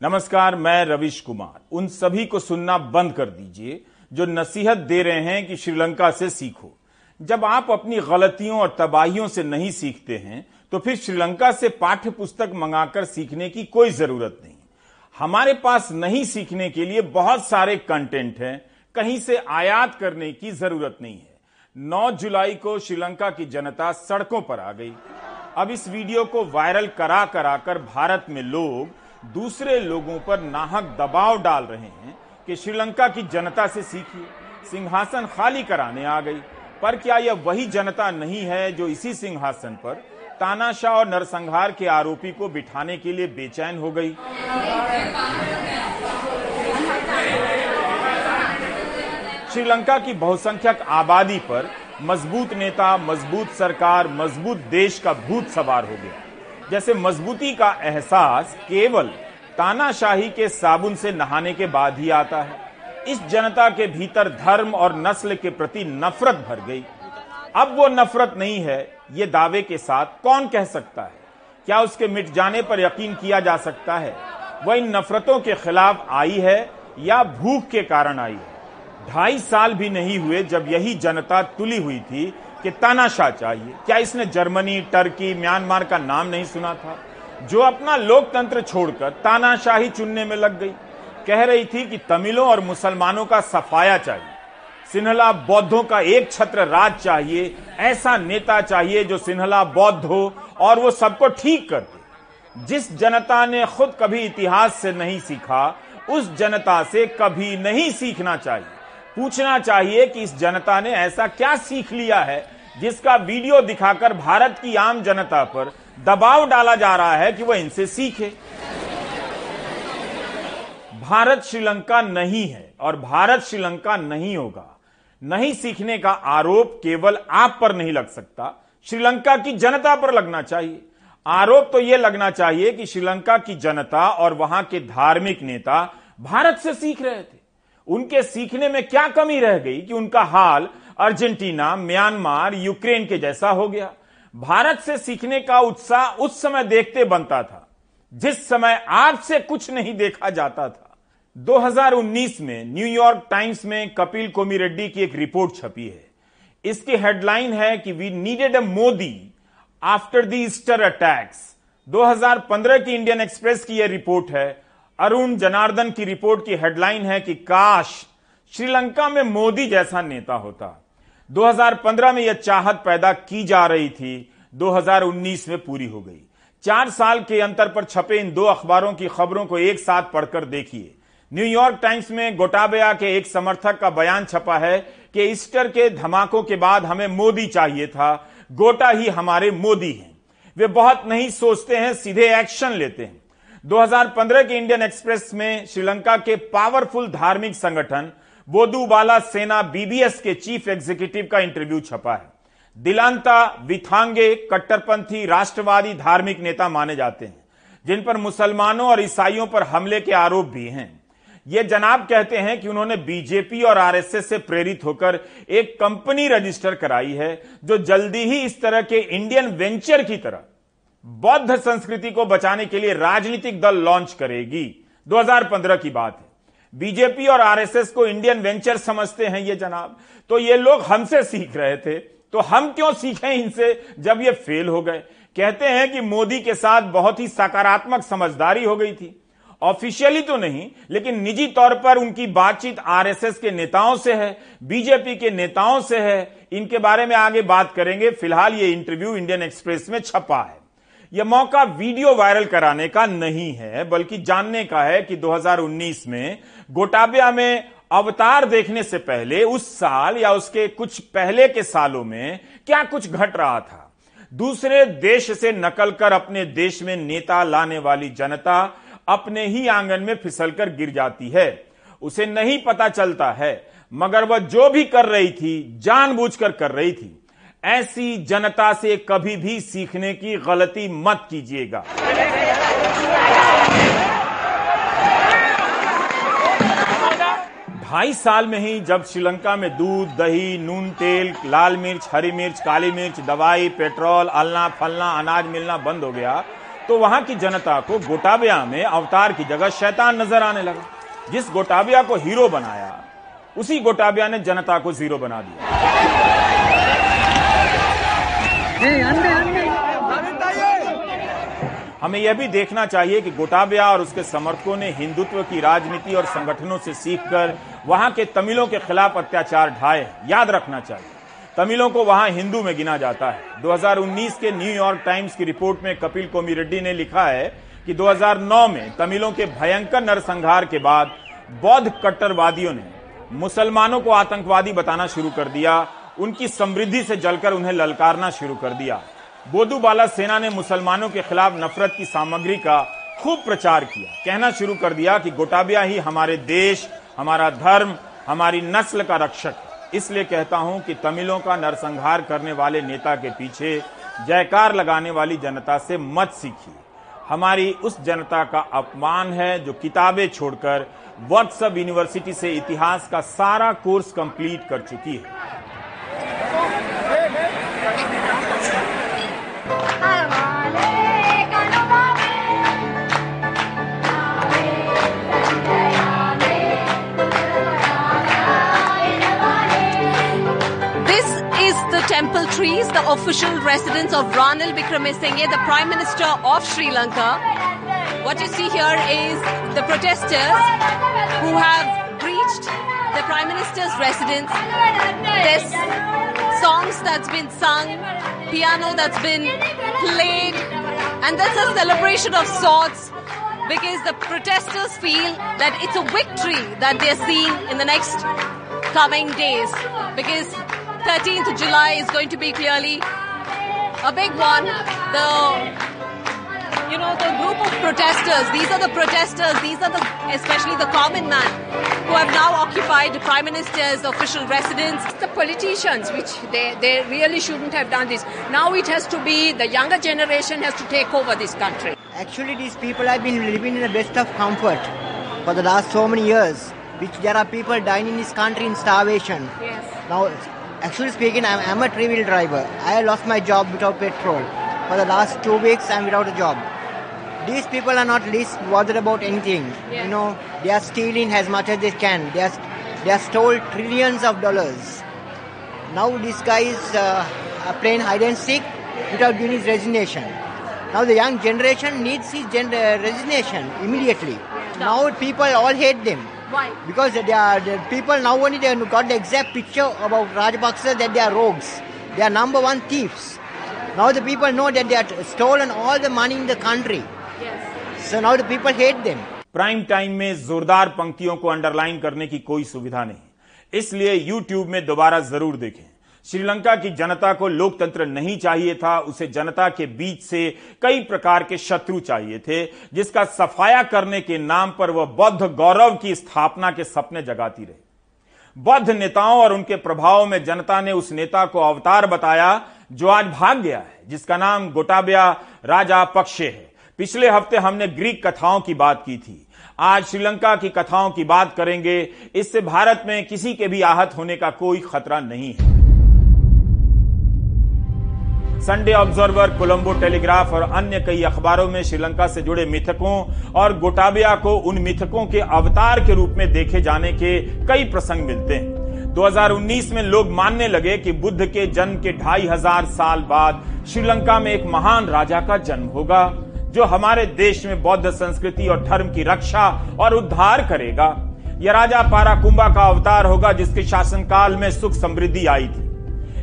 नमस्कार, मैं रविश कुमार। उन सभी को सुनना बंद कर दीजिए, जो नसीहत दे रहे हैं कि श्रीलंका से सीखो। जब आप अपनी गलतियों और तबाहियों से नहीं सीखते हैं तो फिर श्रीलंका से पाठ्य पुस्तक मंगाकर सीखने की कोई ज़रूरत नहीं। हमारे पास नहीं सीखने के लिए बहुत सारे कंटेंट हैं, कहीं से आयात करने की ज़रूरत नहीं है। 9 जुलाई को श्रीलंका की जनता सड़कों पर आ गई। अब इस वीडियो को वायरल करा करा कर भारत में लोग दूसरे लोगों पर नाहक दबाव डाल रहे हैं कि श्रीलंका की जनता से सीखिए। सिंहासन खाली कराने आ गई। पर क्या यह वही जनता नहीं है जो इसी सिंहासन पर तानाशाह और नरसंहार के आरोपी को बिठाने के लिए बेचैन हो गई? श्रीलंका की बहुसंख्यक आबादी पर मज़बूत नेता, मज़बूत सरकार, मज़बूत देश का भूत सवार हो गया। जैसे मजबूती का एहसास केवल तानाशाही के साबुन से नहाने के बाद ही आता है। इस जनता के भीतर धर्म और नस्ल के प्रति नफरत भर गई। अब वो नफरत नहीं है, ये दावे के साथ कौन कह सकता है? क्या उसके मिट जाने पर यकीन किया जा सकता है? वह इन नफरतों के खिलाफ आई है या भूख के कारण आई है? ढाई साल भी नहीं हुए जब यही जनता तुली हुई थी कि तानाशाह चाहिए। क्या इसने जर्मनी, टर्की, म्यांमार का नाम नहीं सुना था? जो अपना लोकतंत्र छोड़कर तानाशाही चुनने में लग गई। कह रही थी कि तमिलों और मुसलमानों का सफाया चाहिए। सिन्हला बौद्धों का एक छत्र राज चाहिए। ऐसा नेता चाहिए जो सिन्हला बौद्ध हो और वो सबको ठीक कर दे। जिस जनता ने खुद कभी इतिहास से नहीं सीखा, उस जनता से कभी नहीं सीखना चाहिए। पूछना चाहिए कि इस जनता ने ऐसा क्या सीख लिया है जिसका वीडियो दिखाकर भारत की आम जनता पर दबाव डाला जा रहा है कि वह इनसे सीखे। भारत श्रीलंका नहीं है और भारत श्रीलंका नहीं होगा। नहीं सीखने का आरोप केवल आप पर नहीं लग सकता, श्रीलंका की जनता पर लगना चाहिए। आरोप तो यह लगना चाहिए कि श्रीलंका की जनता और वहाँ के धार्मिक नेता भारत से सीख रहे थे। उनके सीखने में क्या कमी रह गई कि उनका हाल अर्जेंटीना, म्यांमार, यूक्रेन के जैसा हो गया? भारत से सीखने का उत्साह उस समय देखते बनता था, जिस समय आपसे कुछ नहीं देखा जाता था। 2019 में न्यूयॉर्क टाइम्स में कपिल कोमी रेड्डी की एक रिपोर्ट छपी है। इसकी हेडलाइन है कि we needed a Modi after the Easter attacks. 2015 की इंडियन एक्सप्रेस की यह रिपोर्ट है। अरुण जनार्दन की रिपोर्ट की हेडलाइन है कि काश श्रीलंका में मोदी जैसा नेता होता। 2015 में यह चाहत पैदा की जा रही थी। 2019 में पूरी हो गई। चार साल के अंतर पर छपे इन दो अखबारों की खबरों को एक साथ पढ़कर देखिए। न्यूयॉर्क टाइम्स में गोटाबया के एक समर्थक का बयान छपा है कि ईस्टर के धमाकों के बाद हमें मोदी चाहिए था। गोटा ही हमारे मोदी हैं। वे बहुत नहीं सोचते हैं, सीधे एक्शन लेते हैं। 2015 के इंडियन एक्सप्रेस में श्रीलंका के पावरफुल धार्मिक संगठन बोदूबाला सेना बीबीएस के चीफ एग्जीक्यूटिव का इंटरव्यू छपा है। दिलांता विथांगे कट्टरपंथी राष्ट्रवादी धार्मिक नेता माने जाते हैं, जिन पर मुसलमानों और ईसाइयों पर हमले के आरोप भी हैं। ये जनाब कहते हैं कि उन्होंने बीजेपी और आरएसएस से प्रेरित होकर एक कंपनी रजिस्टर कराई है, जो जल्दी ही इस तरह के इंडियन वेंचर की तरह बौद्ध संस्कृति को बचाने के लिए राजनीतिक दल लॉन्च करेगी। 2015 की बात है। बीजेपी और आरएसएस को इंडियन वेंचर समझते हैं ये जनाब। तो ये लोग हमसे सीख रहे थे। तो हम क्यों सीखें इनसे जब ये फेल हो गए? कहते हैं कि मोदी के साथ बहुत ही सकारात्मक समझदारी हो गई थी। ऑफिशियली तो नहीं, लेकिन निजी तौर पर उनकी बातचीत आरएसएस के नेताओं से है, बीजेपी के नेताओं से है। इनके बारे में आगे बात करेंगे। फ़िलहाल ये इंटरव्यू इंडियन एक्सप्रेस में छपा है। यह मौका वीडियो वायरल कराने का नहीं है, बल्कि जानने का है कि 2019 में गोटाबिया में अवतार देखने से पहले, उस साल या उसके कुछ पहले के सालों में क्या कुछ घट रहा था? दूसरे देश से नकल कर अपने देश में नेता लाने वाली जनता अपने ही आँगन में फिसलकर गिर जाती है। उसे नहीं पता चलता है, मगर वह जो भी कर रही थी, जानबूझकर कर रही थी। ऐसी जनता से कभी भी सीखने की गलती मत कीजिएगा। ढाई साल में ही जब श्रीलंका में दूध, दही, नून, तेल, लाल मिर्च, हरी मिर्च, काली मिर्च, दवाई, पेट्रोल, अलना, फलना, अनाज मिलना बंद हो गया तो वहाँ की जनता को गोटाबिया में अवतार की जगह शैतान नज़र आने लगा। जिस गोटाबिया को हीरो बनाया, उसी गोटाबिया ने जनता को ज़ीरो बना दिया। हमें यह भी देखना चाहिए कि गोटाबिया और उसके समर्थकों ने हिंदुत्व की राजनीति और संगठनों से सीखकर वहाँ के तमिलों के खिलाफ अत्याचार ढाए। याद रखना चाहिए। तमिलों को वहाँ हिंदू में गिना जाता है। 2019 के न्यूयॉर्क टाइम्स की रिपोर्ट में कपिल कोमिरेड्डी ने लिखा है कि 2009 में तमिलों के भयंकर नरसंहार के बाद बौद्ध कट्टरवादियों ने मुसलमानों को आतंकवादी बताना शुरू कर दिया। उनकी समृद्धि से जलकर उन्हें ललकारना शुरू कर दिया। बोधू बाला सेना ने मुसलमानों के खिलाफ नफरत की सामग्री का खूब प्रचार किया। कहना शुरू कर दिया कि गोटाबिया ही हमारे देश, हमारा धर्म, हमारी नस्ल का रक्षक इसलिए कहता हूँ कि तमिलों का नरसंहार करने वाले नेता के पीछे जयकार लगाने वाली जनता से मत सीखिए। हमारी उस जनता का अपमान है जो किताबें छोड़कर व्हाट्सअप यूनिवर्सिटी से इतिहास का सारा कोर्स कंप्लीट कर चुकी है। Temple trees, the official residence of Ranil Wickremesinghe, the Prime Minister of Sri Lanka. What you see here is the protesters who have breached the Prime Minister's residence. There's songs that's been sung, piano that's been played, and that's a celebration of sorts because the protesters feel that it's a victory that they're seeing in the next coming days because 13th July is going to be clearly a big one. The you know the group of protesters. These are the protesters. These are the especially the common man who have now occupied the prime minister's official residence. The politicians, which they they really shouldn't have done this. Now it has to be the younger generation has to take over this country. Actually, these people have been living in the best of comfort for the last so many years. Which there are people dying in this country in starvation. Yes. Now Actually speaking, I'm, I'm a three-wheel driver. I lost my job without petrol. For the last two weeks, I'm without a job. These people are not least bothered about anything. Yeah. You know, they are stealing as much as they can. They are, they are stole trillions of dollars. Now these guys uh, are playing hide and seek without giving his resignation. Now the young generation needs his gen- uh, resignation immediately. Now people all hate them. Why? Because they are the people now only they got the exact picture about Rajapaksa that they are rogues. They are number one thieves. Now the people know that they have stolen all the money in the country. Yes. So now the people hate them. Prime time में जोरदार पंक्तियों को underline करने की कोई सुविधा नहीं इसलिए यूट्यूब में दोबारा ज़रूर देखें श्रीलंका की जनता को लोकतंत्र नहीं चाहिए था, उसे जनता के बीच से कई प्रकार के शत्रु चाहिए थे, जिसका सफाया करने के नाम पर वह बौद्ध गौरव की स्थापना के सपने जगाती रही। बौद्ध नेताओं और उनके प्रभाव में जनता ने उस नेता को अवतार बताया, जो आज भाग गया है, जिसका नाम गोटाबिया राजा पक्षे है। पिछले हफ़्ते हमने ग्रीक कथाओं की बात की थी। आज श्रीलंका की कथाओं की बात करेंगे, इससे भारत में किसी के भी आहत होने का कोई खतरा नहीं है। संडे ऑब्जर्वर कोलंबो टेलीग्राफ और अन्य कई अखबारों में श्रीलंका से जुड़े मिथकों और गोटाबिया को उन मिथकों के अवतार के रूप में देखे जाने के कई प्रसंग मिलते हैं। 2019 में लोग मानने लगे कि बुद्ध के जन्म के ढाई हज़ार साल बाद श्रीलंका में एक महान राजा का जन्म होगा, जो हमारे देश में बौद्ध संस्कृति और धर्म की रक्षा और उद्धार करेगा। यह राजा पाराकुंबा का अवतार होगा, जिसके शासनकाल में सुख समृद्धि आई थी।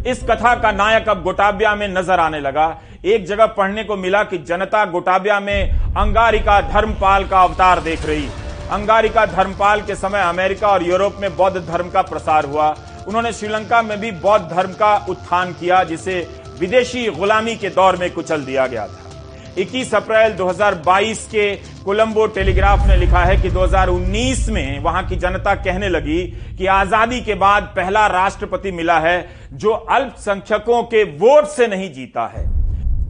इस कथा का नायक अब गोटाबिया में नज़र आने लगा। एक जगह पढ़ने को मिला कि जनता गोटाबिया में अंगारिका धर्मपाल का अवतार देख रही। अंगारिका धर्मपाल के समय अमेरिका और यूरोप में बौद्ध धर्म का प्रसार हुआ। उन्होंने श्रीलंका में भी बौद्ध धर्म का उत्थान किया, जिसे विदेशी गुलामी के दौर में कुचल दिया गया था। 21 अप्रैल 2022 के कोलंबो टेलीग्राफ ने लिखा है कि 2019 में वहाँ की जनता कहने लगी कि आज़ादी के बाद पहला राष्ट्रपति मिला है जो अल्पसंख्यकों के वोट से नहीं जीता है।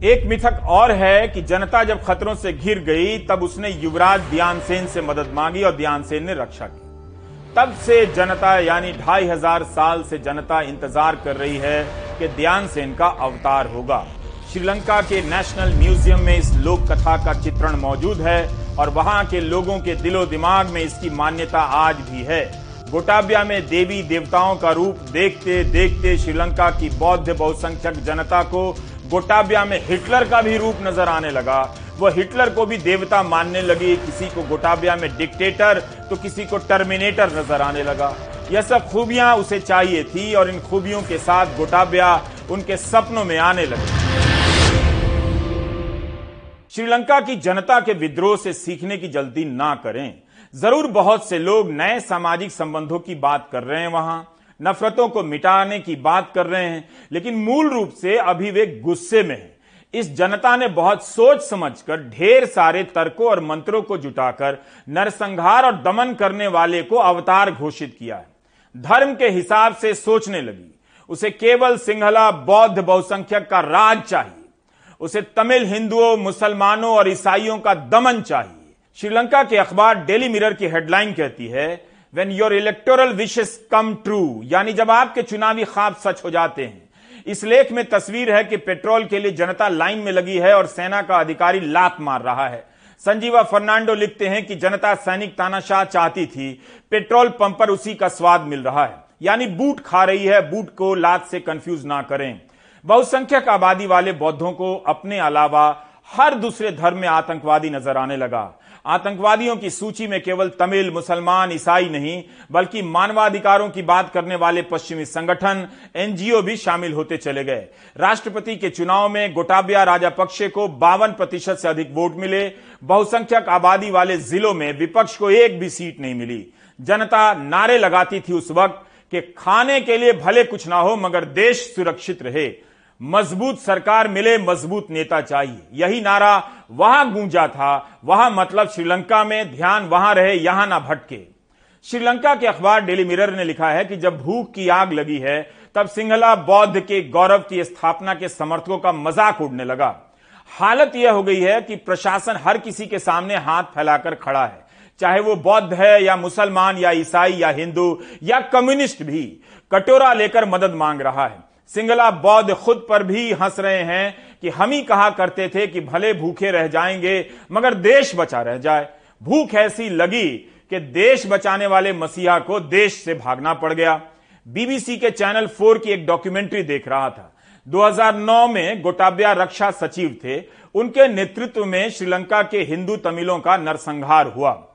एक मिथक और है कि जनता जब खतरों से घिर गई, तब उसने युवराज ध्यान सेन से मदद मांगी और ध्यान सेन ने रक्षा की। तब से जनता, यानी ढाई हज़ार साल से जनता इंतज़ार कर रही है कि ध्यान सेन का अवतार होगा। श्रीलंका के नेशनल म्यूज़ियम में इस लोक कथा का चित्रण मौजूद है और वहाँ के लोगों के दिलो दिमाग में इसकी मान्यता आज भी है। गोटाबिया में देवी देवताओं का रूप देखते देखते श्रीलंका की बौद्ध बहुसंख्यक जनता को गोटाबिया में हिटलर का भी रूप नज़र आने लगा। वह हिटलर को भी देवता मानने लगी। किसी को गोटाबिया में डिक्टेटर तो किसी को टर्मिनेटर नज़र आने लगा। यह सब खूबियाँ उसे चाहिए थी और इन खूबियों के साथ गोटाबिया उनके सपनों में आने लगे। श्रीलंका की जनता के विद्रोह से सीखने की जल्दी ना करें। ज़रूर बहुत से लोग नए सामाजिक संबंधों की बात कर रहे हैं वहाँ, नफरतों को मिटाने की बात कर रहे हैं, लेकिन मूल रूप से अभी वे गुस्से में हैं। इस जनता ने बहुत सोच समझकर ढेर सारे तर्कों और मंत्रों को जुटाकर नरसंहार और दमन करने वाले को अवतार घोषित किया है। धर्म के हिसाब से सोचने लगी, उसे केवल सिंहला बौद्ध बहुसंख्यक का राज चाहिए, उसे तमिल हिंदुओं, मुसलमानों और ईसाइयों का दमन चाहिए। श्रीलंका के अखबार डेली मिरर की हेडलाइन कहती है when your electoral wishes come true यानी जब आपके चुनावी ख्वाब सच हो जाते हैं। इस लेख में तस्वीर है कि पेट्रोल के लिए जनता लाइन में लगी है और सेना का अधिकारी लात मार रहा है। संजीवा फर्नांडो लिखते हैं कि जनता सैनिक तानाशाह चाहती थी, पेट्रोल पंप पर उसी का स्वाद मिल रहा है। यानी बूट खा रही है, बूट को लात से कंफ्यूज ना करें। बहुसंख्यक आबादी वाले बौद्धों को अपने अलावा हर दूसरे धर्म में आतंकवादी नज़र आने लगा। आतंकवादियों की सूची में केवल तमिल, मुसलमान, ईसाई नहीं, बल्कि मानवाधिकारों की बात करने वाले पश्चिमी संगठन, एनजीओ भी शामिल होते चले गए। राष्ट्रपति के चुनाव में गोटाबिया राजापक्षे को बावन प्रतिशत से अधिक वोट मिले। बहुसंख्यक आबादी वाले जिलों में विपक्ष को एक भी सीट नहीं मिली। जनता नारे लगाती थी उस वक्त कि खाने के लिए भले कुछ ना हो, मगर देश सुरक्षित रहे। मज़बूत सरकार मिले, मज़बूत नेता चाहिए। यही नारा वहाँ गूंजा था, वहाँ मतलब श्रीलंका में ध्यान वहाँ रहे, यहाँ ना भटके। श्रीलंका के अखबार डेली मिरर ने लिखा है कि जब भूख की आग लगी है, तब सिंघला बौद्ध के गौरव की स्थापना के समर्थकों का मज़ाक उड़ने लगा। हालत यह हो गई है कि प्रशासन हर किसी के सामने हाथ फैलाकर खड़ा है। चाहे वो बौद्ध है या मुसलमान या ईसाई या हिंदू या कम्युनिस्ट भी, कटोरा लेकर मदद मांग रहा है। सिंगला बौद्ध खुद पर भी हंस रहे हैं कि हम ही कहा करते थे कि भले भूखे रह जाएँगे, मगर देश बचा रह जाए। भूख ऐसी लगी कि देश बचाने वाले मसीहा को देश से भागना पड़ गया। बीबीसी के चैनल फोर की एक डॉक्यूमेंट्री देख रहा था। 2009 में गोटाबिया रक्षा सचिव थे। उनके नेतृत्व में श्रीलंका के हिंदू तमिलों का नरसंहार हुआ।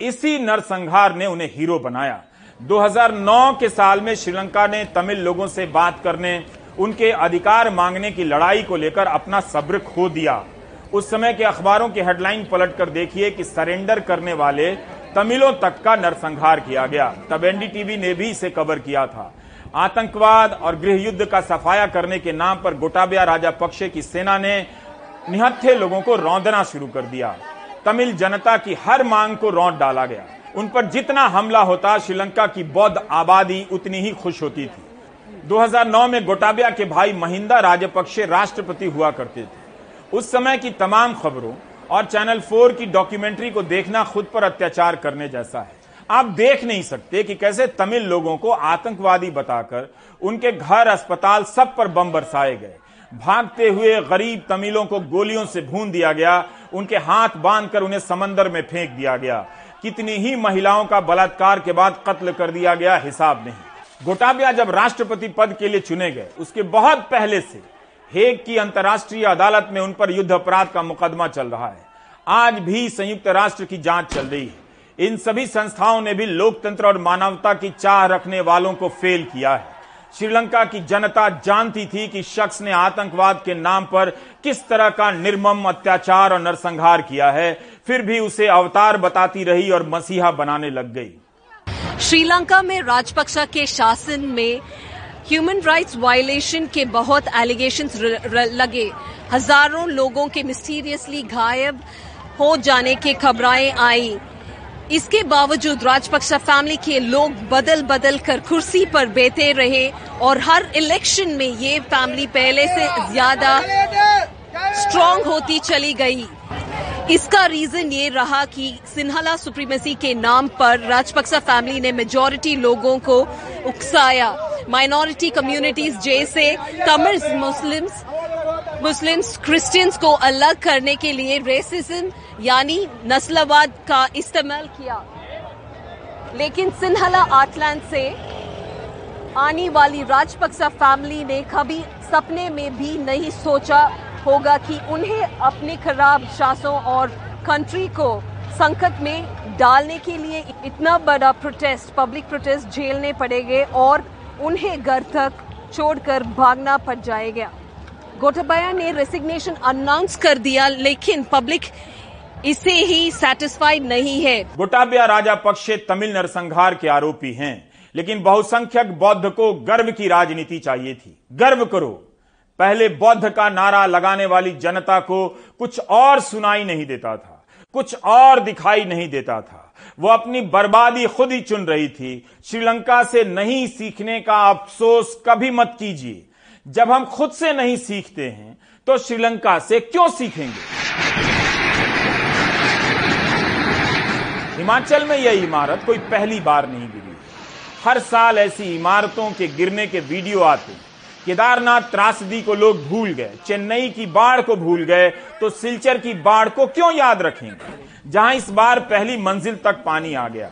इसी नरसंहार ने उन्हें हीरो बनाया। 2009 के साल में श्रीलंका ने तमिल लोगों से बात करने, उनके अधिकार मांगने की लड़ाई को लेकर अपना सब्र खो दिया। उस समय के अखबारों की हेडलाइन पलटकर देखिए कि सरेंडर करने वाले तमिलों तक का नरसंहार किया गया। तब एनडीटीवी ने भी इसे कवर किया था। आतंकवाद और गृह युद्ध का सफाया करने के नाम पर गोटाबिया राजा पक्षे की सेना ने निहत्थे लोगों को रौंदना शुरू कर दिया। तमिल जनता की हर मांग को रौंद डाला गया। उन पर जितना हमला होता, श्रीलंका की बौद्ध आबादी उतनी ही खुश होती थी। 2009 में गोटाबिया के भाई महिंदा राजपक्षे राष्ट्रपति हुआ करते थे। उस समय की तमाम खबरों और चैनल फोर की डॉक्यूमेंट्री को देखना खुद पर अत्याचार करने जैसा है। आप देख नहीं सकते कि कैसे तमिल लोगों को आतंकवादी बताकर उनके घर, अस्पताल सब पर बम बरसाए गए। भागते हुए गरीब तमिलों को गोलियों से भून दिया गया, उनके हाथ बांधकर उन्हें समंदर में फेंक दिया गया। कितनी ही महिलाओं का बलात्कार के बाद कत्ल कर दिया गया हिसाब नहीं। गोटाबिया जब राष्ट्रपति पद के लिए चुने गए, उसके बहुत पहले से हेग की अंतर्राष्ट्रीय अदालत में उन पर युद्ध अपराध का मुकदमा चल रहा है। आज भी संयुक्त राष्ट्र की जाँच चल रही है। इन सभी संस्थाओं ने भी लोकतंत्र और मानवता की चाह रखने वालों को फेल किया है। श्रीलंका की जनता जानती थी कि शख्स ने आतंकवाद के नाम पर किस तरह का निर्मम अत्याचार और नरसंहार किया है। फिर भी उसे अवतार बताती रही और मसीहा बनाने लग गई। श्रीलंका में राजपक्षा के शासन में ह्यूमन राइट्स वायलेशन के बहुत एलिगेशन लगे। हज़ारों लोगों के मिस्टीरियसली गायब हो जाने की खबरें आई। इसके बावजूद राजपक्षा फैमिली के लोग बदल बदल कर कुर्सी पर बैठे रहे और हर इलेक्शन में ये फैमिली पहले से ज़्यादा स्ट्रांग होती चली गई। इसका रीजन ये रहा कि सिन्हाला सुप्रीमेसी के नाम पर राजपक्सा फैमिली ने मेजोरिटी लोगों को उकसाया। माइनॉरिटी कम्युनिटीज जैसे तमिल मुस्लिम्स मुस्लिम्स क्रिश्चियंस को अलग करने के लिए रेसिज्म यानी नस्लवाद का इस्तेमाल किया। लेकिन सिन्हला आटलैंड से आने वाली राजपक्सा फैमिली ने कभी सपने में भी नहीं सोचा होगा कि उन्हें अपने खराब शासों और कंट्री को संकट में डालने के लिए इतना बड़ा प्रोटेस्ट पब्लिक प्रोटेस्ट झेलने पड़ेंगे और उन्हें घर तक छोड़कर भागना पड़ जाएगा। गोटाबाया ने रेसिग्नेशन अनाउंस कर दिया, लेकिन पब्लिक इसे ही सेटिस्फाइड नहीं है। गोटाबिया राजा पक्षे तमिल नरसंहार के आरोपी हैं, लेकिन बहुसंख्यक बौद्ध को गर्व की राजनीति चाहिए थी। गर्व करो। पहले बौद्ध का नारा लगाने वाली जनता को कुछ और सुनाई नहीं देता था, कुछ और दिखाई नहीं देता था। वो अपनी बर्बादी खुद ही चुन रही थी। श्रीलंका से नहीं सीखने का अफसोस कभी मत कीजिए। जब हम खुद से नहीं सीखते हैं तो श्रीलंका से क्यों सीखेंगे? हिमाचल में यह इमारत कोई पहली बार नहीं गिरी। हर साल ऐसी इमारतों के गिरने के वीडियो आते केदारनाथ त्रासदी को लोग भूल गए, चेन्नई की बाढ़ को भूल गए तो सिलचर की बाढ़ को क्यों याद रखेंगे? जहाँ इस बार पहली मंजिल तक पानी आ गया,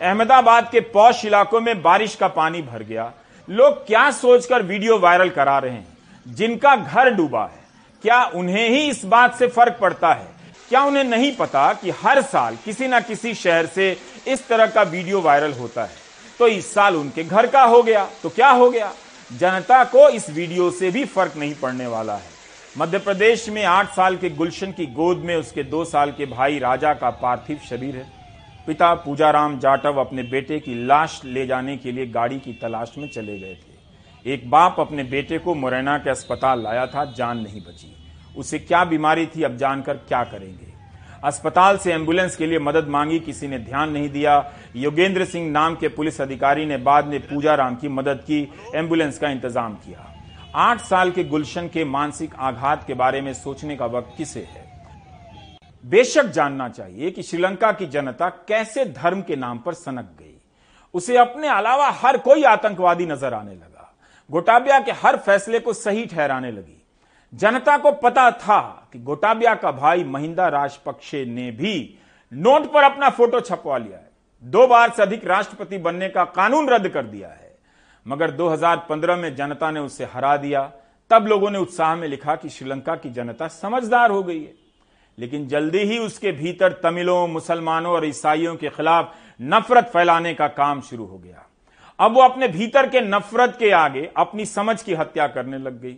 अहमदाबाद के पौष इलाकों में बारिश का पानी भर गया। लोग क्या सोचकर वीडियो वायरल करा रहे हैं? जिनका घर डूबा है, क्या उन्हें ही इस बात से फ़र्क पड़ता है? क्या उन्हें नहीं पता कि हर साल किसी ना किसी शहर से इस तरह का वीडियो वायरल होता है? तो इस साल उनके घर का हो गया तो क्या हो गया? जनता को इस वीडियो से भी फ़र्क नहीं पड़ने वाला है। मध्य प्रदेश में आठ साल के गुलशन की गोद में उसके दो साल के भाई राजा का पार्थिव शरीर है। पिता पूजाराम जाटव अपने बेटे की लाश ले जाने के लिए गाड़ी की तलाश में चले गए थे। एक बाप अपने बेटे को मुरैना के अस्पताल लाया था, जान नहीं बची। उसे क्या बीमारी थी, अब जानकर क्या करेंगे? अस्पताल से एंबुलेंस के लिए मदद मांगी, किसी ने ध्यान नहीं दिया। योगेंद्र सिंह नाम के पुलिस अधिकारी ने बाद में पूजा राम की मदद की, एंबुलेंस का इंतज़ाम किया। आठ साल के गुलशन के मानसिक आघात के बारे में सोचने का वक्त किसे है? बेशक जानना चाहिए कि श्रीलंका की जनता कैसे धर्म के नाम पर सनक गई। उसे अपने अलावा हर कोई आतंकवादी नज़र आने लगा। गोटाबिया के हर फैसले को सही ठहराने लगी। जनता को पता था कि गोटाबिया का भाई महिंदा राजपक्षे ने भी नोट पर अपना फ़ोटो छपवा लिया है। दो बार से अधिक राष्ट्रपति बनने का कानून रद्द कर दिया है। मगर 2015 में जनता ने उसे हरा दिया। तब लोगों ने उत्साह में लिखा कि श्रीलंका की जनता समझदार हो गई है। लेकिन जल्दी ही उसके भीतर तमिलों, मुसलमानों और ईसाइयों के खिलाफ नफरत फैलाने का काम शुरू हो गया। अब वो अपने भीतर के नफरत के आगे अपनी समझ की हत्या करने लग गई।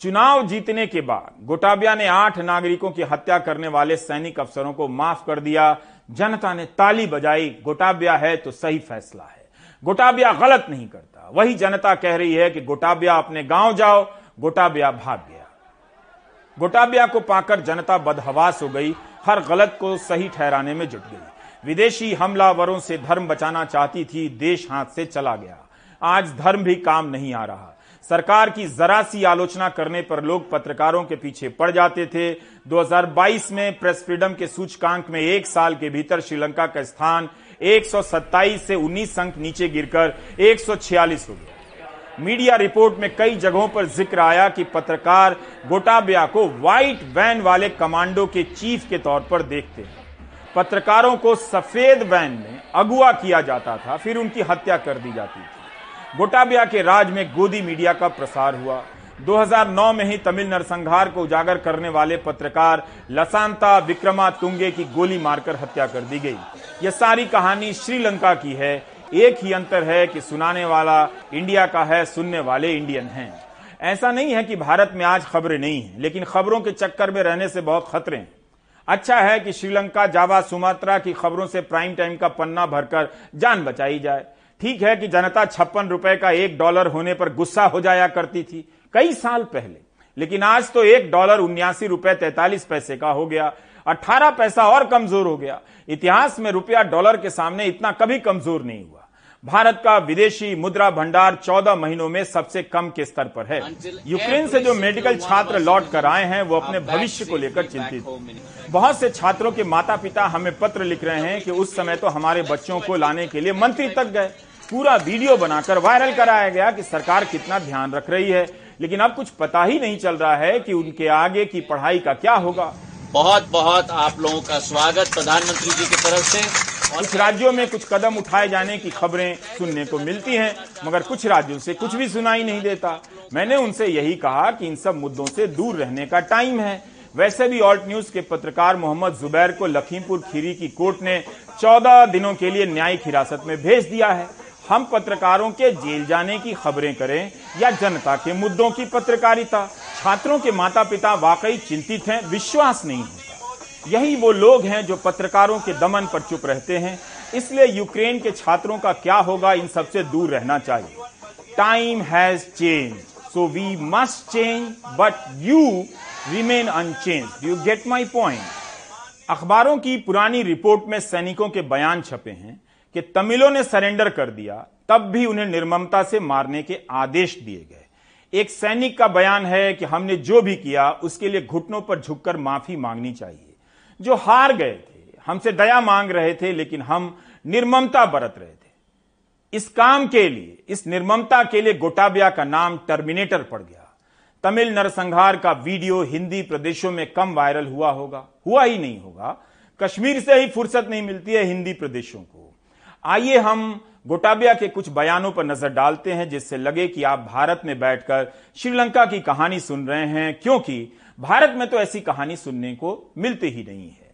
चुनाव जीतने के बाद गोटाबिया ने आठ नागरिकों की हत्या करने वाले सैनिक अफसरों को माफ़ कर दिया। जनता ने ताली बजाई, गोटाबिया है तो सही फैसला है। गोटाबिया गलत नहीं करता। वही जनता कह रही है कि गोटाबिया अपने गाँव जाओ, गोटाबिया भाग गया। गोटाबिया को पाकर जनता बदहवास हो गई, हर गलत को सही ठहराने में जुट गई। विदेशी हमलावरों से धर्म बचाना चाहती थी, देश हाथ से चला गया। आज धर्म भी काम नहीं आ रहा। सरकार की जरा सी आलोचना करने पर लोग पत्रकारों के पीछे पड़ जाते थे। 2022 में प्रेस फ्रीडम के सूचकांक में एक साल के भीतर श्रीलंका का स्थान 127 से 19 अंक नीचे गिरकर 146 हो गया। मीडिया रिपोर्ट में कई जगहों पर ज़िक्र आया कि पत्रकार गोटाबिया को व्हाइट वैन वाले कमांडो के चीफ के तौर पर देखते हैं। पत्रकारों को सफ़ेद वैन में अगुआ किया जाता था, फिर उनकी हत्या कर दी जाती थी। गोटाबिया के राज में गोदी मीडिया का प्रसार हुआ। 2009 में ही तमिल नरसंहार को उजागर करने वाले पत्रकार लसांता विक्रमा तुंगे की गोली मारकर हत्या कर दी गई। यह सारी कहानी श्रीलंका की है। एक ही अंतर है कि सुनाने वाला इंडिया का है, सुनने वाले इंडियन हैं। ऐसा नहीं है कि भारत में आज खबरें नहीं है, लेकिन खबरों के चक्कर में रहने से बहुत खतरे हैं। अच्छा है कि श्रीलंका जावा सुमात्रा की खबरों से प्राइम टाइम का पन्ना भरकर जान बचाई जाए। ठीक है कि जनता छप्पन रुपए का एक डॉलर होने पर गुस्सा हो जाया करती थी कई साल पहले लेकिन आज तो एक डॉलर उन्यासी रुपए तैतालीस पैसे का हो गया अठारह पैसा और कमज़ोर हो गया। इतिहास में रुपया डॉलर के सामने इतना कभी कमज़ोर नहीं हुआ। भारत का विदेशी मुद्रा भंडार 14 महीनों में सबसे कम के स्तर पर है। यूक्रेन से जो मेडिकल छात्र लौट कर आए हैं वो अपने भविष्य को लेकर चिंतित बहुत से छात्रों के माता पिता हमें पत्र लिख रहे हैं कि उस समय तो हमारे बच्चों को लाने के लिए मंत्री तक गए। पूरा वीडियो बनाकर वायरल कराया गया कि सरकार कितना ध्यान रख रही है। लेकिन अब कुछ पता ही नहीं चल रहा है कि उनके आगे की पढ़ाई का क्या होगा। बहुत बहुत आप लोगों का स्वागत प्रधानमंत्री जी की तरफ़ से। कुछ राज्यों में कुछ कदम उठाए जाने की खबरें सुनने को मिलती हैं मगर कुछ राज्यों से कुछ भी सुनाई नहीं देता। मैंने उनसे यही कहा कि इन सब मुद्दों से दूर रहने का टाइम है। वैसे भी ऑल्ट न्यूज़ के पत्रकार मोहम्मद जुबैर को लखीमपुर खीरी की कोर्ट ने 14 दिनों के लिए न्यायिक हिरासत में भेज दिया है। हम पत्रकारों के जेल जाने की खबरें करें या जनता के मुद्दों की पत्रकारिता? छात्रों के माता पिता वाकई चिंतित हैं, विश्वास नहीं होता यही वो लोग हैं जो पत्रकारों के दमन पर चुप रहते हैं। इसलिए यूक्रेन के छात्रों का क्या होगा, इन सबसे दूर रहना चाहिए। Time has change so we must change but you remain unchanged you get my point अखबारों की पुरानी रिपोर्ट में सैनिकों के बयान छपे हैं। कि तमिलों ने सरेंडर कर दिया, तब भी उन्हें निर्ममता से मारने के आदेश दिए गए। एक सैनिक का बयान है कि हमने जो भी किया, उसके लिए घुटनों पर झुककर माफ़ी मांगनी चाहिए। जो हार गए थे, हमसे दया मांग रहे थे, लेकिन हम निर्ममता बरत रहे थे। इस काम के लिए, इस निर्ममता के लिए गोटाबिया का नाम टर्मिनेटर पड़ गया। तमिल नरसंहार का वीडियो हिंदी प्रदेशों में कम वायरल हुआ होगा, हुआ ही नहीं होगा। कश्मीर से ही फुर्सत नहीं मिलती है हिंदी प्रदेशों को। आइए हम गोटाबिया के कुछ बयानों पर नज़र डालते हैं, जिससे लगे कि आप भारत में बैठकर श्रीलंका की कहानी सुन रहे हैं, क्योंकि भारत में तो ऐसी कहानी सुनने को मिलती ही नहीं है।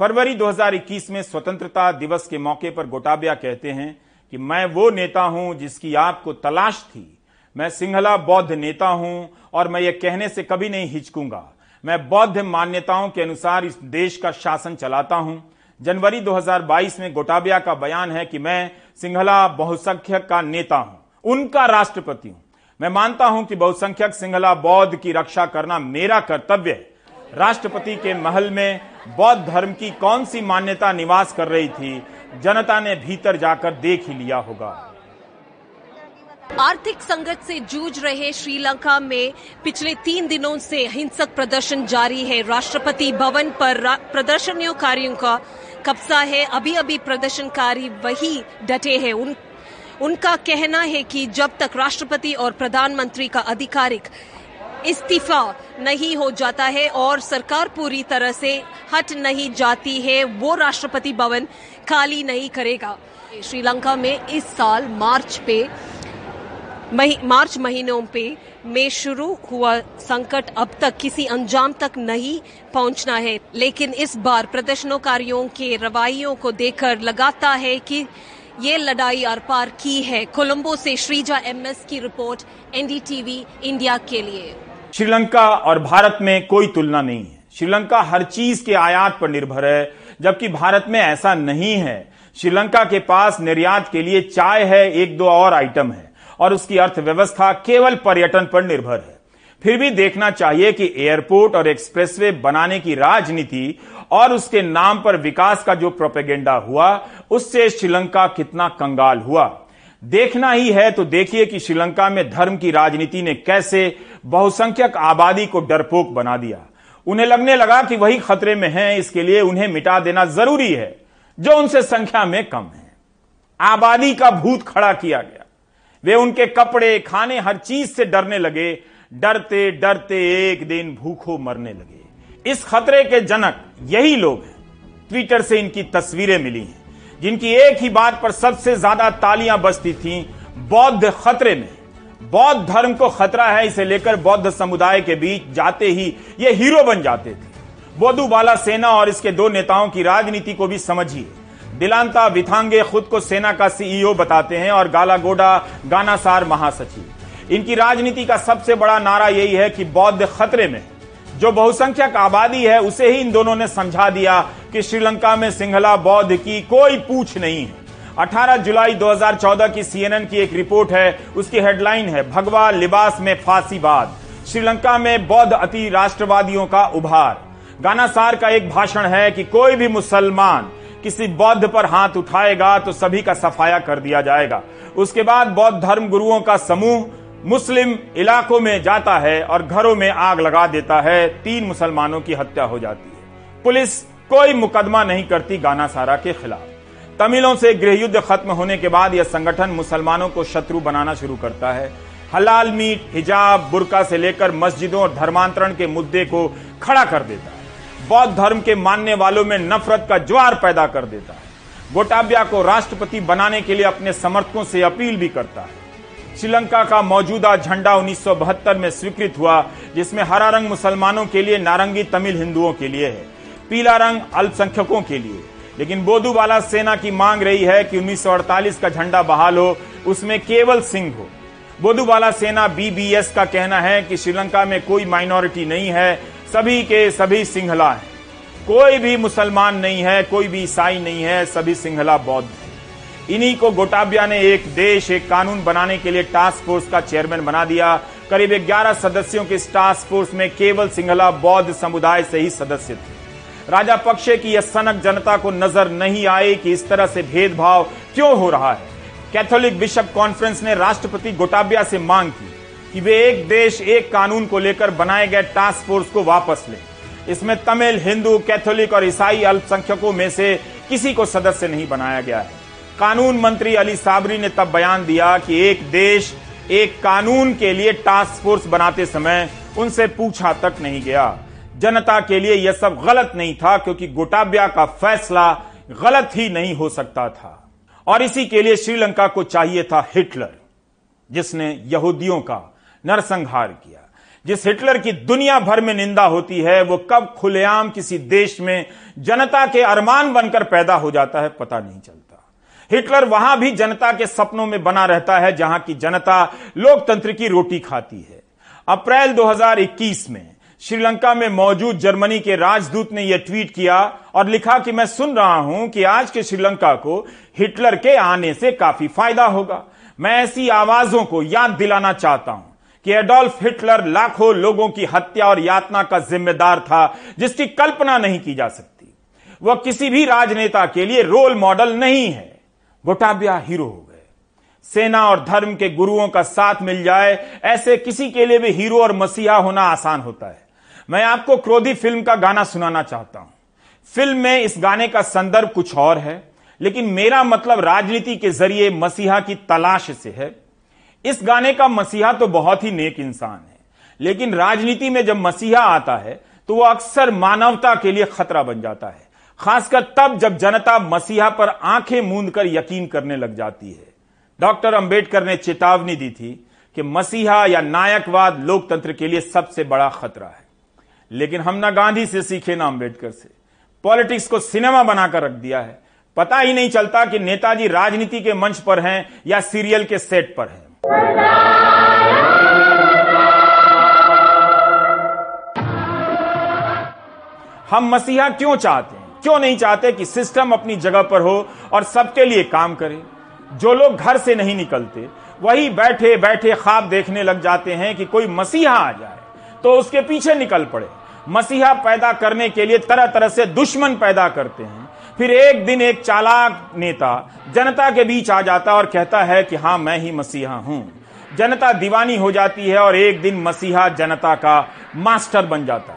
फरवरी 2021 में स्वतंत्रता दिवस के मौके पर गोटाबिया कहते हैं कि मैं वो नेता हूँ जिसकी आपको तलाश थी। मैं सिंहला बौद्ध नेता हूँ और मैं ये कहने से कभी नहीं हिचकूँगा। मैं बौद्ध मान्यताओं के अनुसार इस देश का शासन चलाता हूँ। जनवरी 2022 में गोटाबिया का बयान है कि मैं सिंघला बहुसंख्यक का नेता हूँ, उनका राष्ट्रपति हूँ। मैं मानता हूँ कि बहुसंख्यक सिंघला बौद्ध की रक्षा करना मेरा कर्तव्य है। राष्ट्रपति के महल में बौद्ध धर्म की कौन सी मान्यता निवास कर रही थी, जनता ने भीतर जाकर देख ही लिया होगा। आर्थिक संकट से जूझ रहे श्रीलंका में पिछले तीन दिनों से हिंसक प्रदर्शन जारी है। राष्ट्रपति भवन पर प्रदर्शनकारियों का कब्जा है अभी अभी प्रदर्शनकारी वही डटे हैं। उन उनका कहना है कि जब तक राष्ट्रपति और प्रधानमंत्री का आधिकारिक इस्तीफा नहीं हो जाता है और सरकार पूरी तरह से हट नहीं जाती है वो राष्ट्रपति भवन खाली नहीं करेगा। श्रीलंका में इस साल मार्च पे मही, मार्च महीनों पे में शुरू हुआ संकट अब तक किसी अंजाम तक नहीं पहुँचना है। लेकिन इस बार प्रदर्शनकारियों के रवैयों को देखकर लगाता है कि ये लड़ाई आर पार की है। कोलंबो से श्रीजा एमएस की रिपोर्ट, एनडीटीवी इंडिया के लिए। श्रीलंका और भारत में कोई तुलना नहीं है। श्रीलंका हर चीज़ के आयात पर निर्भर है, जबकि भारत में ऐसा नहीं है। श्रीलंका के पास निर्यात के लिए चाय है, एक दो और आइटम है। और उसकी अर्थव्यवस्था केवल पर्यटन पर निर्भर है। फिर भी देखना चाहिए कि एयरपोर्ट और एक्सप्रेसवे बनाने की राजनीति और उसके नाम पर विकास का जो प्रोपेगेंडा हुआ, उससे श्रीलंका कितना कंगाल हुआ। देखना ही है तो देखिए कि श्रीलंका में धर्म की राजनीति ने कैसे बहुसंख्यक आबादी को डरपोक बना दिया। उन्हें लगने लगा कि वही खतरे में हैं, इसके लिए उन्हें मिटा देना ज़रूरी है, जो उनसे संख्या में कम है। आबादी का भूत खड़ा किया गया। वे उनके कपड़े, खाने, हर चीज़ से डरने लगे। डरते डरते एक दिन भूखों मरने लगे। इस खतरे के जनक यही लोग हैं। ट्विटर से इनकी तस्वीरें मिली हैं, जिनकी एक ही बात पर सबसे ज़्यादा तालियाँ बजती थीं, बौद्ध खतरे में। बौद्ध धर्म को खतरा है, इसे लेकर बौद्ध समुदाय के बीच जाते ही ये हीरो बन जाते थे। बोधू बाला सेना और इसके दो नेताओं की राजनीति को भी समझिए। दिलांता विथांगे खुद को सेना का सीईओ बताते हैं और गाला गोडा गानासार महासचिव। इनकी राजनीति का सबसे बड़ा नारा यही है कि बौद्ध खतरे में जो बहुसंख्यक आबादी है, उसे ही इन दोनों ने समझा दिया कि श्रीलंका में सिंहला बौद्ध की कोई पूछ नहीं है। 18 जुलाई 2014 की सीएनएन की एक रिपोर्ट है, उसकी हेडलाइन है, भगवा लिबास में फांसीवाद, श्रीलंका में बौद्ध अति राष्ट्रवादियों का उभार। गानासार का एक भाषण है कि कोई भी मुसलमान किसी बौद्ध पर हाथ उठाएगा तो सभी का सफाया कर दिया जाएगा। उसके बाद बौद्ध धर्म गुरुओं का समूह मुस्लिम इलाकों में जाता है और घरों में आग लगा देता है। तीन मुसलमानों की हत्या हो जाती है। पुलिस कोई मुकदमा नहीं करती गाना सारा के खिलाफ। तमिलों से गृह युद्ध खत्म होने के बाद यह संगठन मुसलमानों को शत्रु बनाना शुरू करता है। हलाल मीट, हिजाब, बुरका से लेकर मस्जिदों और धर्मांतरण के मुद्दे को खड़ा कर देता है। बौद्ध धर्म के मानने वालों में नफरत का ज्वार पैदा कर देता है। गोटाबिया को राष्ट्रपति बनाने के लिए अपने समर्थकों से अपील भी करता है। श्रीलंका का मौजूदा झंडा 1972 में स्वीकृत हुआ, जिसमें हरा रंग मुसलमानों के लिए, नारंगी तमिल हिंदुओं के लिए है, पीला रंग अल्पसंख्यकों के लिए। लेकिन बोधूबाला सेना की मांग रही है कि 1948 का झंडा बहाल हो, उसमें केवल सिंह हो। बोधूबाला सेना बीबीएस का कहना है कि श्रीलंका में कोई माइनॉरिटी नहीं है सभी के सभी सिंहला हैं। कोई भी मुसलमान नहीं है, कोई भी ईसाई नहीं है, सभी सिंहला बौद्ध इन्हीं को गोटाबिया ने एक देश, एक कानून बनाने के लिए टास्क फोर्स का चेयरमैन बना दिया। करीब 11 सदस्यों के इस टास्क फोर्स में केवल सिंहला बौद्ध समुदाय से ही सदस्य थे। राजा पक्षे की यह सनक जनता को नज़र नहीं आई कि इस तरह से भेदभाव क्यों हो रहा है। कैथोलिक बिशप कॉन्फ्रेंस ने राष्ट्रपति गोटाबिया से मांग की। कि वे एक देश, एक कानून को लेकर बनाए गए टास्क फोर्स को वापस लें। इसमें तमिल, हिंदू, कैथोलिक और ईसाई अल्पसंख्यकों में से किसी को सदस्य नहीं बनाया गया है। कानून मंत्री अली साबरी ने तब बयान दिया कि एक देश, एक कानून के लिए टास्क फोर्स बनाते समय उनसे पूछा तक नहीं गया। जनता के लिए यह सब गलत नहीं था, क्योंकि गोटाबिया का फैसला गलत ही नहीं हो सकता था। और इसी के लिए श्रीलंका को चाहिए था हिटलर, जिसने यहूदियों का नरसंहार किया। जिस हिटलर की दुनिया भर में निंदा होती है, वो कब खुलेआम किसी देश में जनता के अरमान बनकर पैदा हो जाता है, पता नहीं चलता। हिटलर वहाँ भी जनता के सपनों में बना रहता है, जहाँ की जनता लोकतंत्र की रोटी खाती है। अप्रैल 2021 में श्रीलंका में मौजूद जर्मनी के राजदूत ने यह ट्वीट किया और लिखा कि मैं सुन रहा हूँ कि आज के श्रीलंका को हिटलर के आने से काफ़ी फ़ायदा होगा। मैं ऐसी आवाजों को याद दिलाना चाहता हूँ। कि एडोल्फ हिटलर लाखों लोगों की हत्या और यातना का जिम्मेदार था, जिसकी कल्पना नहीं की जा सकती। वह किसी भी राजनेता के लिए रोल मॉडल नहीं है। गोटाबिया हीरो हो गए। सेना और धर्म के गुरुओं का साथ मिल जाए, ऐसे किसी के लिए भी हीरो और मसीहा होना आसान होता है। मैं आपको क्रोधी फ़िल्म का गाना सुनाना चाहता हूँ। फ़िल्म में इस गाने का संदर्भ कुछ और है, लेकिन मेरा मतलब राजनीति के ज़रिए मसीहा की तलाश से है। इस गाने का मसीहा तो बहुत ही नेक इंसान है। लेकिन राजनीति में जब मसीहा आता है तो वह अक्सर मानवता के लिए खतरा बन जाता है। खासकर तब जब जनता मसीहा पर आँखें मूंद कर यकीन करने लग जाती है। डॉक्टर अंबेडकर ने चेतावनी दी थी कि मसीहा या नायकवाद लोकतंत्र के लिए सबसे बड़ा खतरा है। लेकिन हम ना गांधी से सीखे ना अंबेडकर से। पॉलिटिक्स को सिनेमा बनाकर रख दिया है। पता ही नहीं चलता कि नेताजी राजनीति के मंच पर हैं या सीरियल के सेट पर हैं। हम मसीहा क्यों चाहते हैं? क्यों नहीं चाहते कि सिस्टम अपनी जगह पर हो और सबके लिए काम करे? जो लोग घर से नहीं निकलते, वही बैठे बैठे ख्वाब देखने लग जाते हैं कि कोई मसीहा आ जाए तो उसके पीछे निकल पड़े। मसीहा पैदा करने के लिए तरह तरह से दुश्मन पैदा करते हैं। फिर एक दिन एक चालाक नेता जनता के बीच आ जाता और कहता है कि हाँ मैं ही मसीहा हूँ। जनता दीवानी हो जाती है और एक दिन मसीहा जनता का मास्टर बन जाता है।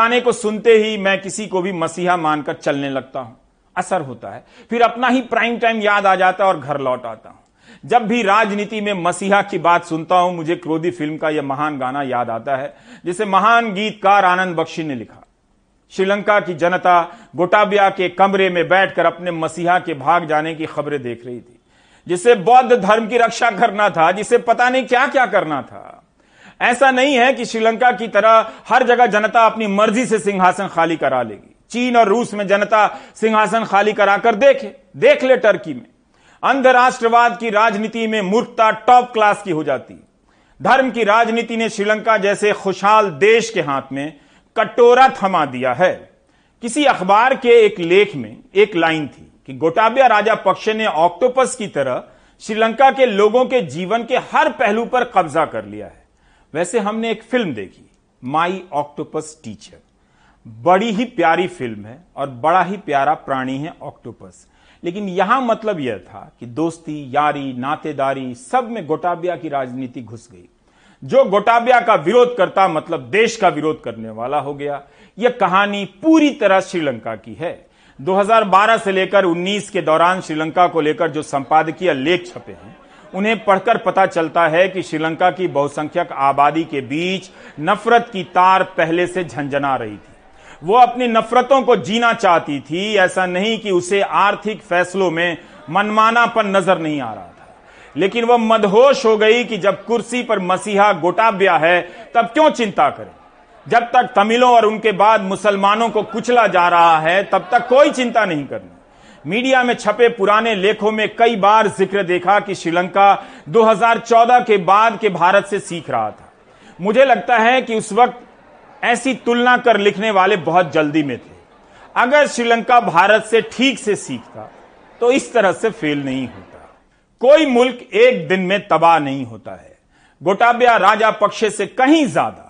गाने को सुनते ही मैं किसी को भी मसीहा मानकर चलने लगता हूँ। असर होता है। फिर अपना ही प्राइम टाइम याद आ जाता है और घर लौट आता हूँ। जब भी राजनीति में मसीहा की बात सुनता हूँ, मुझे क्रोधी फ़िल्म का यह महान गाना याद आता है, जिसे महान गीतकार आनंद बख्शी ने लिखा। श्रीलंका की जनता गोटाबिया के कमरे में बैठकर अपने मसीहा के भाग जाने की खबरें देख रही थी, जिसे बौद्ध धर्म की रक्षा करना था, जिसे पता नहीं क्या क्या करना था। ऐसा नहीं है कि श्रीलंका की तरह हर जगह जनता अपनी मर्ज़ी से सिंहासन खाली करा लेगी। चीन और रूस में जनता सिंहासन खाली कराकर देखे। देख ले टर्की में। अंधराष्ट्रवाद की राजनीति में मूर्खता टॉप क्लास की हो जाती। धर्म की राजनीति ने श्रीलंका जैसे खुशहाल देश के हाथ में कटोरा थमा दिया है। किसी अखबार के एक लेख में एक लाइन थी कि गोटाबिया राजा पक्ष ने ऑक्टोपस की तरह श्रीलंका के लोगों के जीवन के हर पहलू पर कब्जा कर लिया है। वैसे हमने एक फ़िल्म देखी, माई ऑक्टोपस टीचर। बड़ी ही प्यारी फ़िल्म है और बड़ा ही प्यारा प्राणी है ऑक्टोपस। लेकिन यहाँ मतलब यह था कि दोस्ती, यारी, नातेदारी, सब में गोटाबिया की राजनीति घुस गई। जो गोटाबिया का विरोध करता मतलब देश का विरोध करने वाला हो गया। यह कहानी पूरी तरह श्रीलंका की है। 2012 से लेकर 19 के दौरान श्रीलंका को लेकर जो संपादकीय लेख छपे हैं उन्हें पढ़कर पता चलता है कि श्रीलंका की बहुसंख्यक आबादी के बीच नफरत की तार पहले से झंझना रही थी। वो अपनी नफरतों को जीना चाहती थी। ऐसा नहीं कि उसे आर्थिक फैसलों में मनमानापन नज़र नहीं आ रहा था। लेकिन वह मदहोश हो गई कि जब कुर्सी पर मसीहा गोटाब्या है, तब क्यों चिंता करें? जब तक तमिलों और उनके बाद मुसलमानों को कुचला जा रहा है, तब तक कोई चिंता नहीं करनी। मीडिया में छपे पुराने लेखों में कई बार ज़िक्र देखा कि श्रीलंका 2014 के बाद के भारत से सीख रहा था। मुझे लगता है कि उस वक्त ऐसी तुलना कर लिखने वाले बहुत जल्दी में थे। अगर श्रीलंका भारत से ठीक से सीखता तो इस तरह से फेल नहीं होता। कोई मुल्क एक दिन में तबाह नहीं होता है। गोटाबिया राजा पक्षे से कहीं ज़्यादा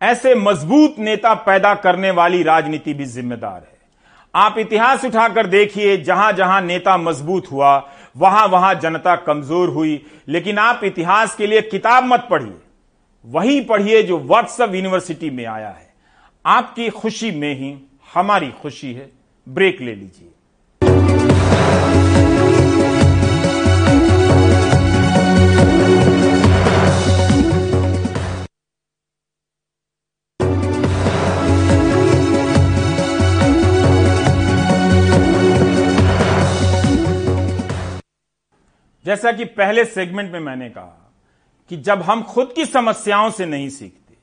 ऐसे मज़बूत नेता पैदा करने वाली राजनीति भी जिम्मेदार है। आप इतिहास उठाकर देखिए, जहाँ जहाँ नेता मज़बूत हुआ, वहाँ वहाँ जनता कमज़ोर हुई, लेकिन आप इतिहास के लिए किताब मत पढ़िए। वही पढ़िए जो व्हाट्सएप यूनिवर्सिटी में आया है। आपकी खुशी में ही हमारी खुशी है। ब्रेक ले लीजिए। जैसा कि पहले सेगमेंट में मैंने कहा कि जब हम खुद की समस्याओं से नहीं सीखते,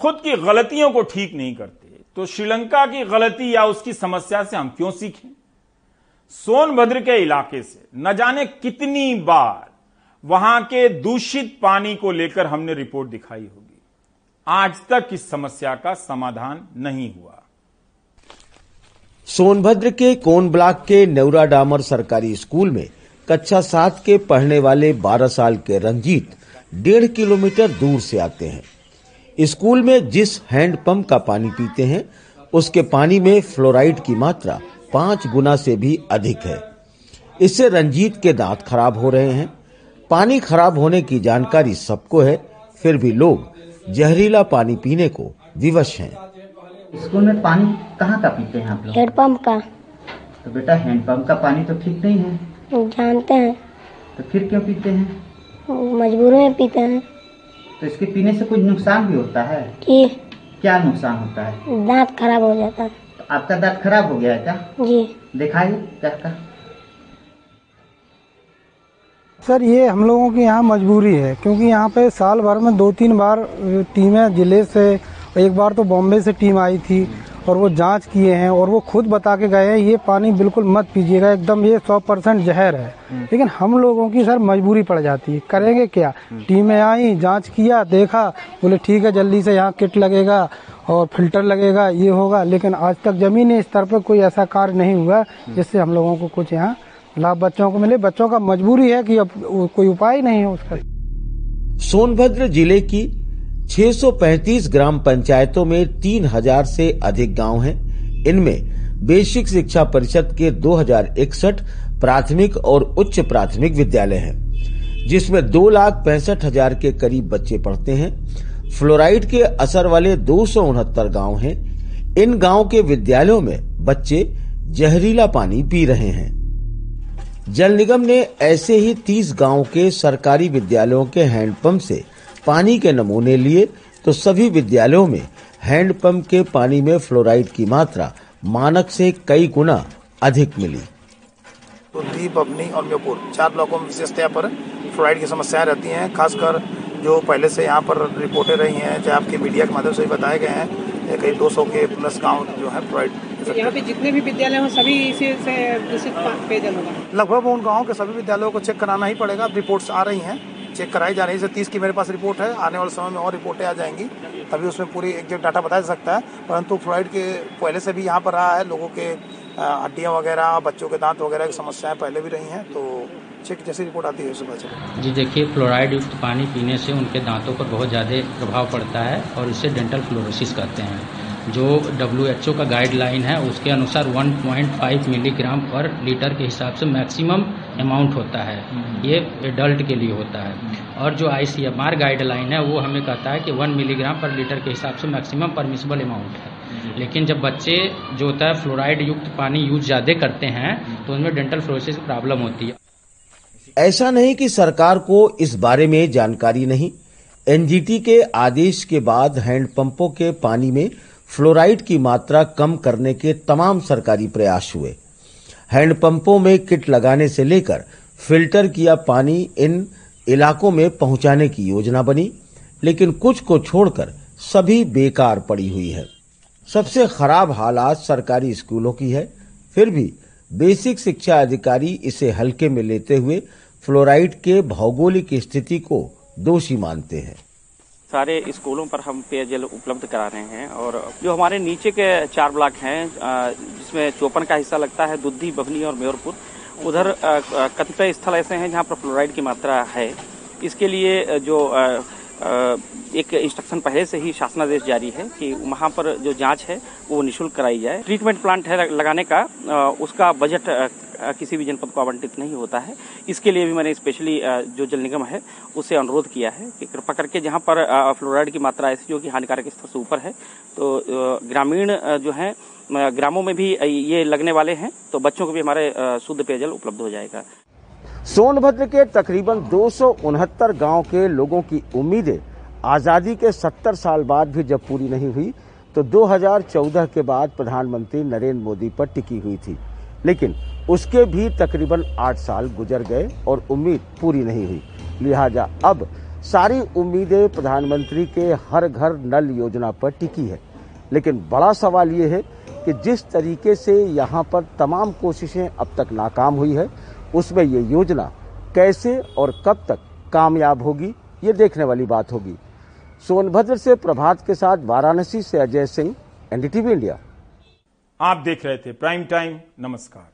खुद की गलतियों को ठीक नहीं करते तो श्रीलंका की गलती या उसकी समस्या से हम क्यों सीखें? सोनभद्र के इलाके से न जाने कितनी बार वहाँ के दूषित पानी को लेकर हमने रिपोर्ट दिखाई होगी। आज तक इस समस्या का समाधान नहीं हुआ। सोनभद्र के कोन ब्लॉक के नेवरा डामर सरकारी स्कूल में कक्षा सात के पढ़ने वाले 12 साल के रंजीत डेढ़ किलोमीटर दूर से आते हैं। स्कूल में जिस हैंडपंप का पानी पीते हैं उसके पानी में फ्लोराइड की मात्रा पाँच गुना से भी अधिक है। इससे रंजीत के दांत खराब हो रहे हैं। पानी खराब होने की जानकारी सबको है फिर भी लोग जहरीला पानी पीने को विवश हैं। स्कूल में पानी कहाँ का पीते हैं आप लोग? हेडपम्प का। तो बेटा हैंडपंप का पानी तो ठीक नहीं है। जानते हैं। तो फिर क्यों पीते हैं? मजबूरी में पीते हैं। तो इसके पीने से कुछ नुकसान भी होता है? कि क्या नुकसान होता है? दांत खराब हो जाता है। तो आपका दांत खराब हो गया है क्या? जी। दिखाइए क्या का सर ये हम लोगों की यहाँ मजबूरी है क्योंकि यहाँ पे साल भर में दो तीन बार टीमें ज़िले से एक बार तो बॉम्बे से टीम आई थी और वो जाँच किए हैं और वो खुद बता के गए हैं ये पानी बिल्कुल मत पीजिएगा एकदम ये सौ परसेंट जहर है। लेकिन हम लोगों की सर मजबूरी पड़ जाती है। करेंगे क्या? टीमें आई जाँच किया देखा बोले ठीक है जल्दी से यहाँ किट लगेगा और फ़िल्टर लगेगा ये होगा। लेकिन आज तक जमीनी स्तर पर कोई ऐसा कार्य नहीं हुआ जिससे हम लोगों को कुछ यहाँ लाभ बच्चों को मिले। बच्चों का मजबूरी है कि अब कोई उपाय नहीं है उसका। सोनभद्र ज़िले की 635 ग्राम पंचायतों में 3000 से अधिक गाँव हैं। इनमें बेसिक शिक्षा परिषद के 2061 प्राथमिक और उच्च प्राथमिक विद्यालय हैं, जिसमें दो लाख पैंसठ हज़ार के करीब बच्चे पढ़ते हैं। फ्लोराइड के असर वाले दो सौ उनहत्तर गाँव हैं। इन गाँव के विद्यालयों में बच्चे जहरीला पानी पी रहे हैं। जल निगम ने ऐसे ही 30 गाँव के सरकारी विद्यालयों के हैंडपंप से पानी के नमूने लिए तो सभी विद्यालयों में हैंडपंप के पानी में फ्लोराइड की मात्रा मानक से कई गुना अधिक मिली। तो दीप अपनी और म्योपुर चार ब्लॉकों में विशेषतया पर फ्लोराइड की समस्याएँ रहती हैं खासकर जो पहले से यहाँ पर रिपोर्टें रही हैं चाहे आपके मीडिया के माध्यम से भी बताए गए हैं कई 200 के प्लस गाँव जो है फ्लोराइड यहाँ पे जितने भी विद्यालय हो सभी इसी से दूषित पेयजल होगा। लगभग उन गाँव के सभी विद्यालयों को चेक कराना ही पड़ेगा रिपोर्ट्स आ रही हैं। चेक कराई जा रही है। तीस की मेरे पास रिपोर्ट है, आने वाले समय में और रिपोर्टें आ जाएँगी, तभी उसमें पूरी एक डाटा बताया जा सकता है। परंतु फ्लोराइड के पहले से भी यहाँ पर रहा है, लोगों के हड्डियाँ वगैरह, बच्चों के दांत वगैरह की समस्याएँ पहले भी रही हैं तो चेक जैसी रिपोर्ट आती है चलेगा। जी, देखिए, फ्लोराइड युक्त पानी पीने से उनके दांतों पर बहुत ज़्यादा प्रभाव पड़ता है और इसे डेंटल फ्लोरोसिस कहते हैं। जो डब्ल्यूएचओ का गाइडलाइन है, उसके अनुसार 1.5 मिलीग्राम पर लीटर के हिसाब से मैक्सिमम अमाउंट होता है। ये एडल्ट के लिए होता है। और जो आईसीएमआर गाइडलाइन है वो हमें कहता है कि वन मिलीग्राम पर लीटर के हिसाब से मैक्सिमम परमिसिबल अमाउंट है। लेकिन जब बच्चे जो होता है फ्लोराइड युक्त पानी यूज़ ज़्यादा करते हैं तो उनमें डेंटल फ्लोरोसिस की प्रॉब्लम होती है। ऐसा नहीं कि सरकार को इस बारे में जानकारी नहीं। एनजीटी के आदेश के बाद हैंडपंपों के पानी में फ्लोराइड की मात्रा कम करने के तमाम सरकारी प्रयास हुए। हैंडपंपों में किट लगाने से लेकर फ़िल्टर किया पानी इन इलाकों में पहुँचाने की योजना बनी, लेकिन कुछ को छोड़कर सभी बेकार पड़ी हुई है। सबसे खराब हालात सरकारी स्कूलों की है। फिर भी बेसिक शिक्षा अधिकारी इसे हल्के में लेते हुए फ्लोराइड के भौगोलिक स्थिति को दोषी मानते हैं। सारे स्कूलों पर हम पेयजल उपलब्ध करा रहे हैं और जो हमारे नीचे के चार ब्लॉक हैं जिसमें चौपन का हिस्सा लगता है दुद्धि बभनी और मेयरपुर उधर कतिपय स्थल ऐसे हैं जहाँ पर फ्लोराइड की मात्रा है। इसके लिए जो एक इंस्ट्रक्शन पहले से ही शासनादेश जारी है कि वहाँ पर जो जाँच है, वो निशुल्क कराई जाए। ट्रीटमेंट प्लांट है लगाने का उसका बजट किसी भी जनपद को आवंटित नहीं होता है। इसके लिए भी मैंने स्पेशली जो जल निगम है उससे अनुरोध किया है कि कृपा करके जहाँ पर फ्लोराइड की मात्रा ऐसी जो कि हानिकारक स्तर से ऊपर है तो ग्रामीण जो है ग्रामों में भी ये लगने वाले हैं तो बच्चों को भी हमारे शुद्ध पेयजल उपलब्ध हो जाएगा। सोनभद्र के तकरीबन दो गाँव के लोगों की उम्मीदें आज़ादी के 70 साल बाद भी जब पूरी नहीं हुई तो 2014 के बाद प्रधानमंत्री नरेंद्र मोदी पर टिकी हुई थी। लेकिन उसके भी तकरीबन आठ साल गुजर गए और उम्मीद पूरी नहीं हुई। लिहाजा अब सारी उम्मीदें प्रधानमंत्री के हर घर नल योजना पर टिकी है। लेकिन बड़ा सवाल ये है कि जिस तरीके से यहाँ पर तमाम कोशिशें अब तक नाकाम हुई है, उसमें ये योजना कैसे और कब तक कामयाब होगी, ये देखने वाली बात होगी। सोनभद्र से प्रभात के साथ वाराणसी से अजय सिंह, एनडीटीवी इंडिया। आप देख रहे थे प्राइम टाइम, नमस्कार।